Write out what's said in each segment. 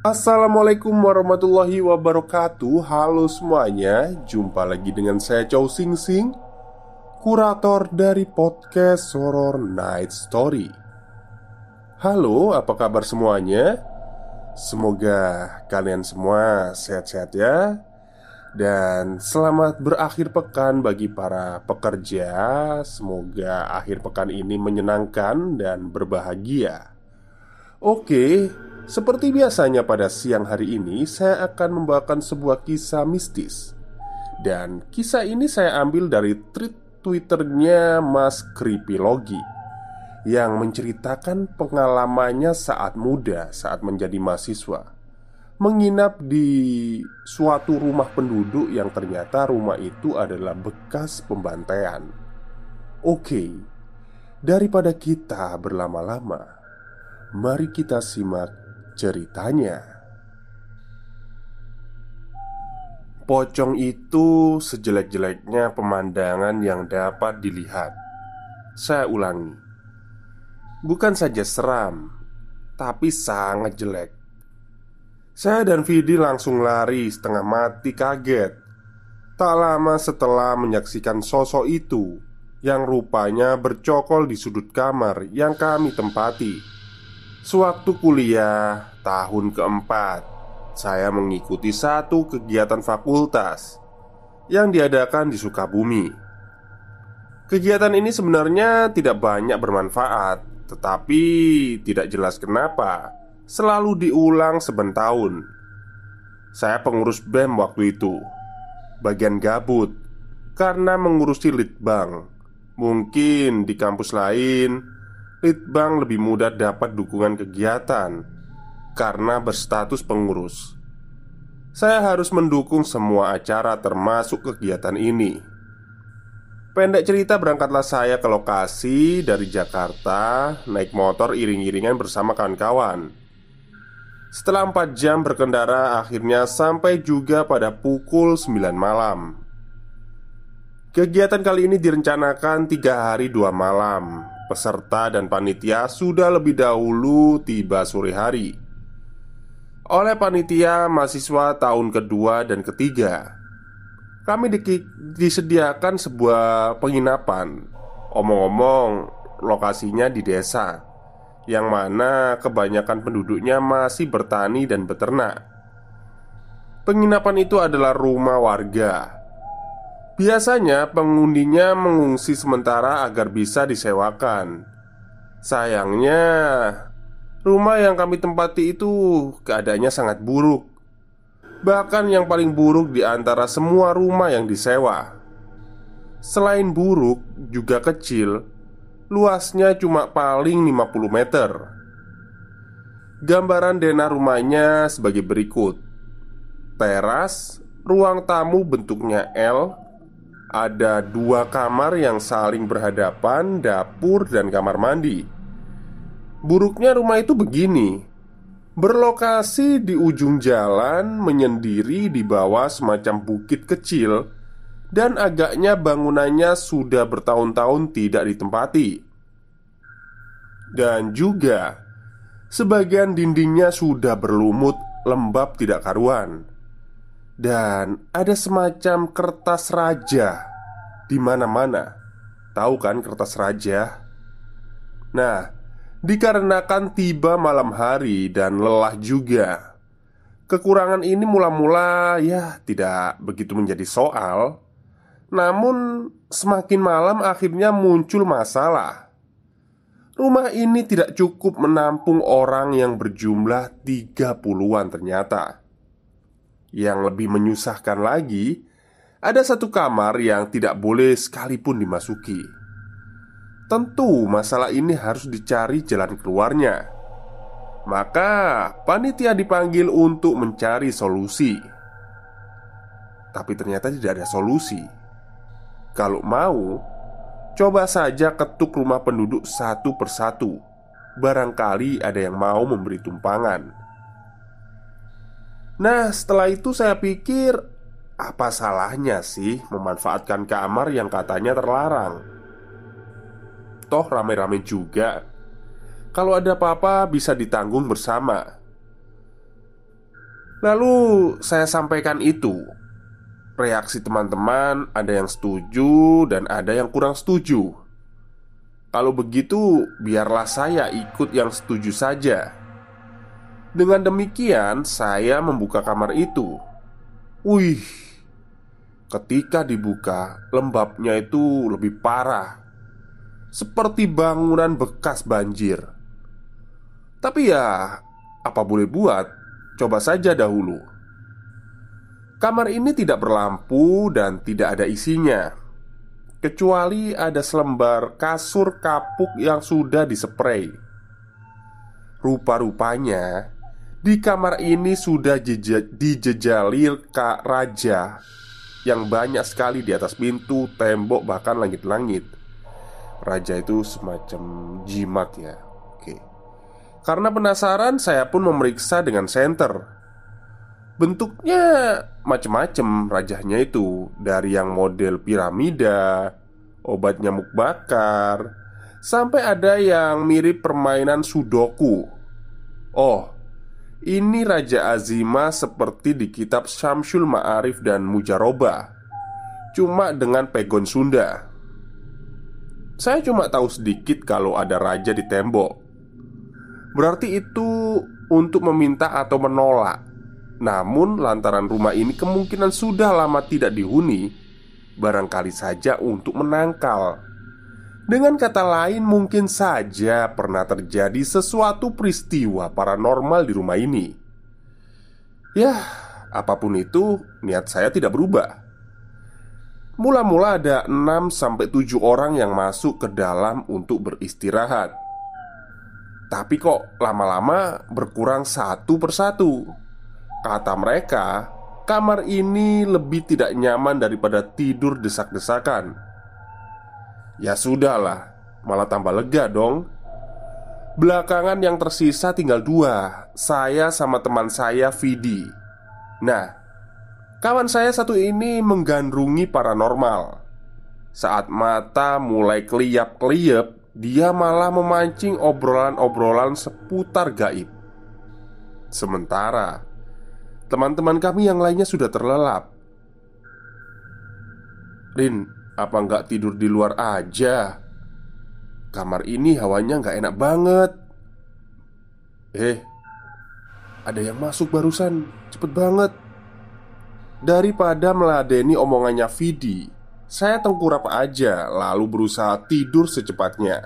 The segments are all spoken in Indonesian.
Assalamualaikum warahmatullahi wabarakatuh. Halo semuanya Jumpa lagi dengan saya Chow Sing Sing Kurator dari podcast Horror Night Story. Halo, apa kabar semuanya? Semoga kalian semua sehat-sehat ya. Dan selamat berakhir pekan bagi para pekerja. Semoga akhir pekan ini menyenangkan dan berbahagia. Oke, seperti biasanya pada siang hari ini Saya akan membawakan sebuah kisah mistis. Dan kisah ini saya ambil dari tweet twitternya Mas Creepylogi Yang menceritakan pengalamannya saat muda Saat menjadi mahasiswa. Menginap di suatu rumah penduduk yang ternyata rumah itu adalah bekas pembantaian. Oke, daripada kita berlama-lama Mari kita simak ceritanya. Pocong itu sejelek-jeleknya pemandangan yang dapat dilihat. Saya ulangi, bukan saja seram, tapi sangat jelek. Saya dan Vidi langsung lari setengah mati kaget. Tak lama setelah menyaksikan sosok itu yang rupanya bercokol di sudut kamar yang kami tempati. Sewaktu kuliah tahun keempat, saya mengikuti satu kegiatan fakultas yang diadakan di Sukabumi. Kegiatan ini sebenarnya tidak banyak bermanfaat, tetapi tidak jelas kenapa selalu diulang tahun. Saya pengurus BEM waktu itu, bagian gabut karena mengurusi litbang. Mungkin di kampus lain Litbang lebih mudah dapat dukungan kegiatan karena berstatus pengurus. Saya harus mendukung semua acara, termasuk kegiatan ini. Pendek cerita, berangkatlah saya ke lokasi dari Jakarta, naik motor iring-iringan bersama kawan-kawan. Setelah 4 jam berkendara, akhirnya sampai juga pada pukul 9 malam. Kegiatan kali ini direncanakan tiga hari dua malam Peserta dan panitia sudah lebih dahulu tiba sore hari Oleh panitia mahasiswa tahun kedua dan ketiga. Kami di disediakan sebuah penginapan. Omong-omong lokasinya di desa Yang mana kebanyakan penduduknya masih bertani dan beternak. Penginapan itu adalah rumah warga. Biasanya pengundinya mengungsi sementara agar bisa disewakan. Sayangnya, rumah yang kami tempati itu keadaannya sangat buruk. Bahkan yang paling buruk di antara semua rumah yang disewa. Selain buruk, juga kecil, luasnya cuma paling 50 meter. Gambaran denah rumahnya sebagai berikut. Teras, ruang tamu bentuknya L ada dua kamar yang saling berhadapan, dapur dan kamar mandi. Buruknya rumah itu begini: berlokasi di ujung jalan, menyendiri di bawah semacam bukit kecil, dan agaknya bangunannya sudah bertahun-tahun tidak ditempati, dan juga sebagian dindingnya sudah berlumut, lembab, tidak karuan. Dan ada semacam kertas raja di mana-mana. tahu kan kertas raja? Nah, dikarenakan tiba malam hari dan lelah juga. Kekurangan ini mula-mula ya tidak begitu menjadi soal. Namun semakin malam akhirnya muncul masalah. Rumah ini tidak cukup menampung orang yang berjumlah 30-an ternyata. Yang lebih menyusahkan lagi Ada satu kamar yang tidak boleh sekalipun dimasuki Tentu masalah ini harus dicari jalan keluarnya. Maka panitia dipanggil untuk mencari solusi. Tapi ternyata tidak ada solusi. Kalau mau Coba saja ketuk rumah penduduk satu persatu. Barangkali ada yang mau memberi tumpangan. Nah setelah itu saya pikir Apa salahnya sih memanfaatkan kamar yang katanya terlarang Toh rame-rame juga. Kalau ada apa-apa bisa ditanggung bersama. Lalu saya sampaikan itu. Reaksi teman-teman ada yang setuju dan ada yang kurang setuju. Kalau begitu biarlah saya ikut yang setuju saja. Dengan demikian saya membuka kamar itu. Wih Ketika dibuka, lembabnya itu lebih parah seperti bangunan bekas banjir. Tapi ya, apa boleh buat? Coba saja dahulu. Kamar ini tidak berlampu dan tidak ada isinya, kecuali ada selembar kasur kapuk yang sudah disprei. Rupa-rupanya di kamar ini sudah dijejali Kak Raja yang banyak sekali di atas pintu, tembok, bahkan langit-langit. Raja itu semacam jimat ya. Oke. Karena penasaran saya pun memeriksa dengan senter. Bentuknya macam-macam rajahnya itu. Dari yang model piramida Obat nyamuk bakar Sampai ada yang mirip permainan sudoku. Oh Ini Raja Azima seperti di kitab Syamsul Ma'arif dan Mujaroba. Cuma dengan pegon Sunda saya cuma tahu sedikit kalau ada raja di tembok. Berarti itu untuk meminta atau menolak. Namun, lantaran rumah ini kemungkinan sudah lama tidak dihuni, barangkali saja untuk menangkal. Dengan kata lain, mungkin saja pernah terjadi sesuatu peristiwa paranormal di rumah ini. Ya, apa pun itu, niat saya tidak berubah. Mula-mula ada 6-7 orang yang masuk ke dalam untuk beristirahat. Tapi kok lama-lama berkurang satu persatu? Kata mereka, kamar ini lebih tidak nyaman daripada tidur desak-desakan. Ya sudahlah, malah tambah lega dong. Belakangan yang tersisa tinggal dua Saya sama teman saya Vidi. Nah, Kawan saya satu ini menggandrungi paranormal. Saat mata mulai keliap-keliap, dia malah memancing obrolan-obrolan seputar gaib. Sementara teman-teman kami yang lainnya sudah terlelap. Rin, apa nggak tidur di luar aja? Kamar ini hawanya nggak enak banget. Eh, ada yang masuk barusan, cepet banget. Daripada meladeni omongannya Vidi Saya tengkurap aja lalu berusaha tidur secepatnya.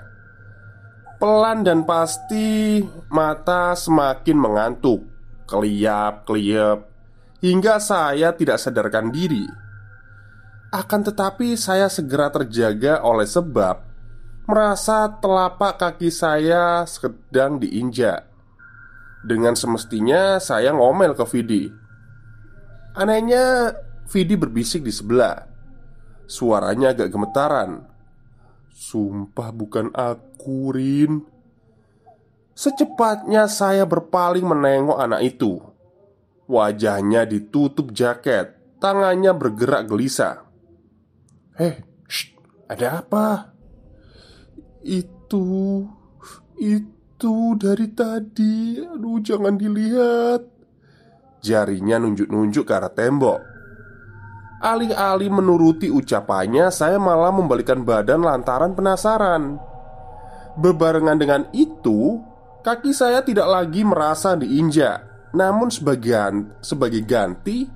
Pelan dan pasti mata semakin mengantuk Keliap-keliap Hingga saya tidak sadarkan diri. Akan tetapi saya segera terjaga oleh sebab Merasa telapak kaki saya sedang diinjak. Dengan semestinya saya ngomel ke Vidi Anehnya, Vidi berbisik di sebelah. Suaranya agak gemetaran. Sumpah bukan aku, Rin. Secepatnya saya berpaling menengok anak itu. Wajahnya ditutup jaket, tangannya bergerak gelisah. "Eh, ada apa?" "Itu, itu dari tadi. Aduh, jangan dilihat." Jarinya nunjuk-nunjuk ke arah tembok Alih-alih menuruti ucapannya, saya malah membalikan badan lantaran penasaran. Bebarengan dengan itu, kaki saya tidak lagi merasa diinjak. Namun sebagian sebagai ganti,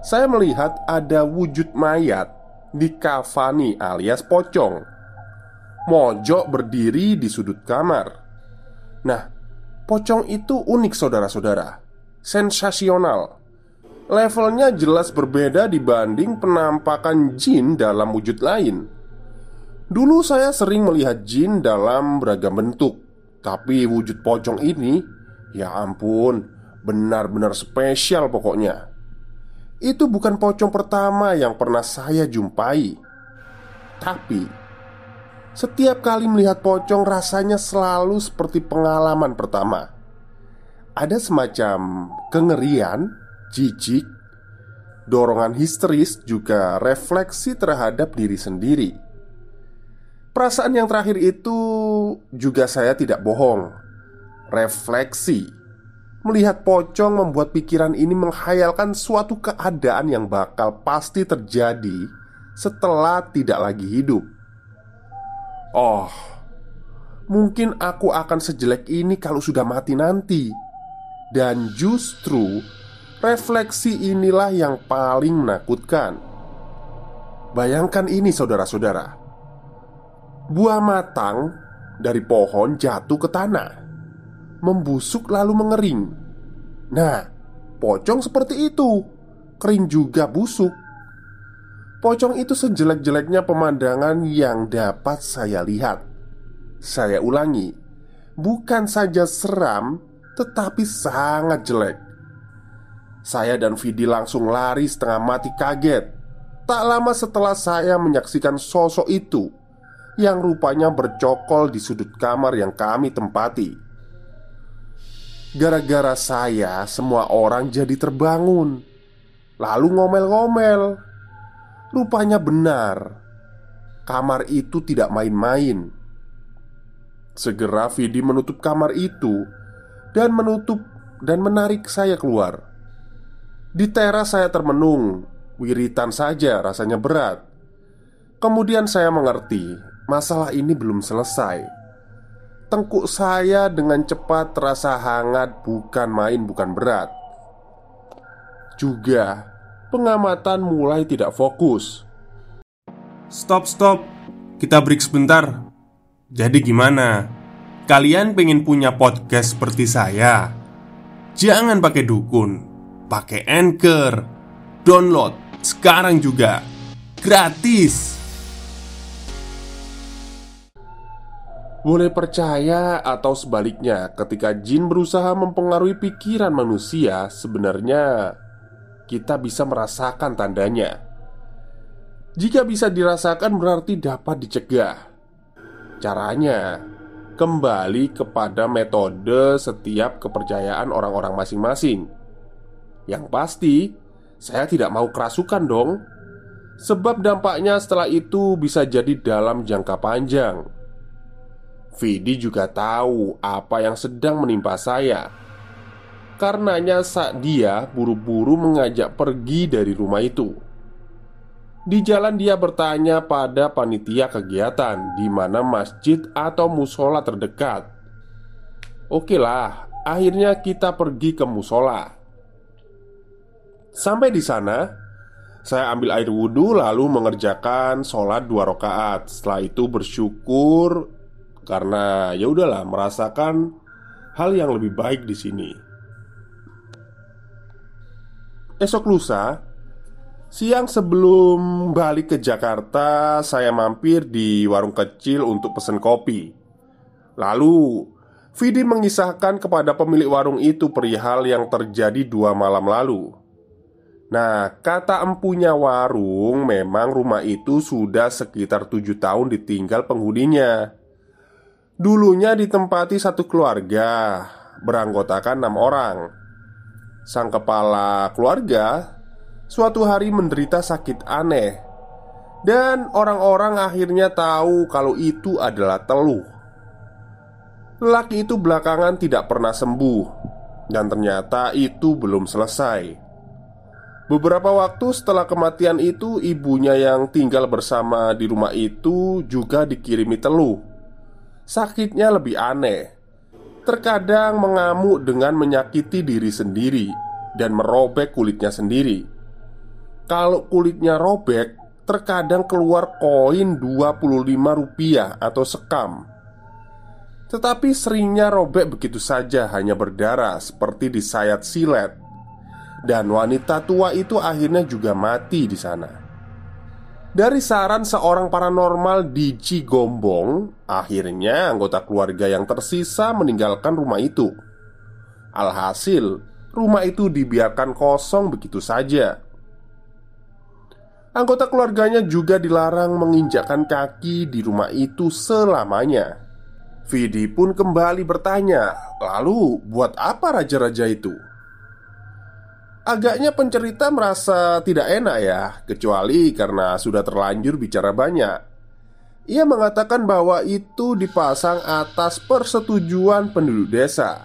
saya melihat ada wujud mayat di kafani alias pocong. Mojok berdiri di sudut kamar. Nah, pocong itu unik saudara-saudara. Sensasional levelnya jelas berbeda dibanding penampakan jin dalam wujud lain. Dulu saya sering melihat jin dalam beragam bentuk, tapi wujud pocong ini, ya ampun, benar-benar spesial pokoknya. Itu bukan pocong pertama yang pernah saya jumpai, tapi setiap kali melihat pocong rasanya selalu seperti pengalaman pertama. Ada semacam kengerian jijik, dorongan histeris, juga refleksi terhadap diri sendiri. Perasaan yang terakhir itu juga saya tidak bohong. Refleksi melihat pocong membuat pikiran ini menghayalkan suatu keadaan yang bakal pasti terjadi setelah tidak lagi hidup. Oh, mungkin aku akan sejelek ini kalau sudah mati nanti, dan justru Refleksi inilah yang paling menakutkan. Bayangkan ini, saudara-saudara: buah matang dari pohon jatuh ke tanah, membusuk lalu mengering. Nah, pocong seperti itu, kering juga busuk. Pocong itu sejelek-jeleknya pemandangan yang dapat saya lihat. Saya ulangi, bukan saja seram, tetapi sangat jelek. Saya dan Vidi langsung lari setengah mati kaget. Tak lama setelah saya menyaksikan sosok itu Yang rupanya bercokol di sudut kamar yang kami tempati. Gara-gara saya, semua orang jadi terbangun. Lalu ngomel-ngomel. Rupanya benar Kamar itu tidak main-main. Segera Vidi menutup kamar itu Dan menutup dan menarik saya keluar. Di teras saya termenung Wiritan saja rasanya berat. Kemudian saya mengerti Masalah ini belum selesai. Tengkuk saya dengan cepat terasa hangat Bukan main, bukan berat. Juga Pengamatan mulai tidak fokus. Stop, stop. Kita break sebentar. Jadi gimana? Kalian pengen punya podcast seperti saya? Jangan pakai dukun pakai Anchor. Download sekarang juga. Gratis. Boleh percaya atau sebaliknya, ketika jin berusaha mempengaruhi pikiran manusia, sebenarnya kita bisa merasakan tandanya. Jika bisa dirasakan, berarti dapat dicegah. Caranya kembali kepada metode setiap kepercayaan orang-orang masing-masing. Yang pasti, saya tidak mau kerasukan dong. Sebab dampaknya setelah itu bisa jadi dalam jangka panjang. Vidi juga tahu apa yang sedang menimpa saya. Karenanya saat dia buru-buru mengajak pergi dari rumah itu Di jalan dia bertanya pada panitia kegiatan Di mana masjid atau musola terdekat Oke lah, akhirnya kita pergi ke musola Sampai di sana, saya ambil air wudhu lalu mengerjakan sholat dua rakaat. Setelah itu bersyukur karena ya udahlah merasakan hal yang lebih baik di sini. Esok lusa, siang sebelum balik ke Jakarta, saya mampir di warung kecil untuk pesen kopi. Lalu, Vidi mengisahkan kepada pemilik warung itu perihal yang terjadi dua malam lalu. Nah, kata empunya warung, memang rumah itu sudah sekitar tujuh tahun ditinggal penghuninya. Dulunya ditempati satu keluarga, beranggotakan enam orang. Sang kepala keluarga suatu hari menderita sakit aneh, dan orang-orang akhirnya tahu kalau itu adalah teluh. Lelaki itu belakangan tidak pernah sembuh, dan ternyata itu belum selesai. Beberapa waktu setelah kematian itu, ibunya yang tinggal bersama di rumah itu juga dikirimi teluh. Sakitnya lebih aneh. Terkadang mengamuk dengan menyakiti diri sendiri dan merobek kulitnya sendiri. Kalau kulitnya robek, terkadang keluar koin 25 rupiah atau sekam. Tetapi seringnya robek begitu saja hanya berdarah seperti disayat silet dan wanita tua itu akhirnya juga mati di sana. Dari saran seorang paranormal di Cigombong, akhirnya anggota keluarga yang tersisa meninggalkan rumah itu. Alhasil, rumah itu dibiarkan kosong begitu saja. Anggota keluarganya juga dilarang menginjakkan kaki di rumah itu selamanya. Vidi pun kembali bertanya, "Lalu, buat apa raja-raja itu?" Agaknya pencerita merasa tidak enak ya, kecuali karena sudah terlanjur bicara banyak. Ia mengatakan bahwa itu dipasang atas persetujuan penduduk desa.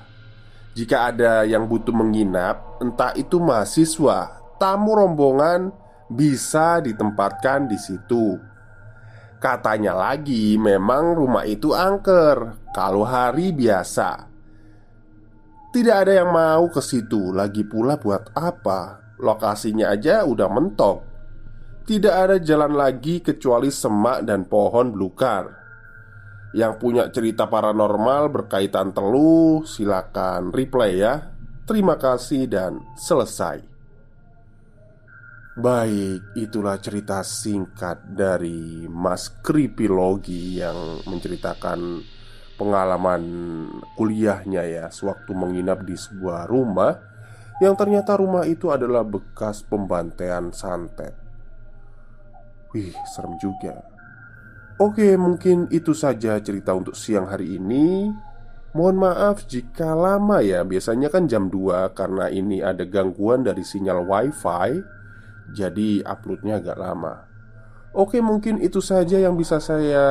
Jika ada yang butuh menginap, entah itu mahasiswa, tamu rombongan bisa ditempatkan di situ. Katanya lagi, memang rumah itu angker kalau hari biasa. Tidak ada yang mau ke situ, lagi pula buat apa? Lokasinya aja udah mentok. Tidak ada jalan lagi kecuali semak dan pohon belukar. Yang punya cerita paranormal berkaitan teluh, silakan replay ya. Terima kasih dan selesai. Baik, itulah cerita singkat dari Mas Kripilogi yang menceritakan pengalaman kuliahnya ya Sewaktu menginap di sebuah rumah Yang ternyata rumah itu adalah bekas pembantaian santet. Wih, serem juga. Oke, mungkin itu saja cerita untuk siang hari ini. Mohon maaf jika lama ya Biasanya kan jam 2 Karena ini ada gangguan dari sinyal wifi Jadi uploadnya agak lama Oke mungkin itu saja yang bisa saya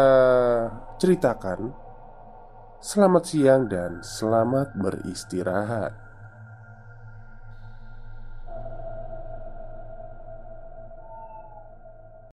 ceritakan Selamat siang dan selamat beristirahat.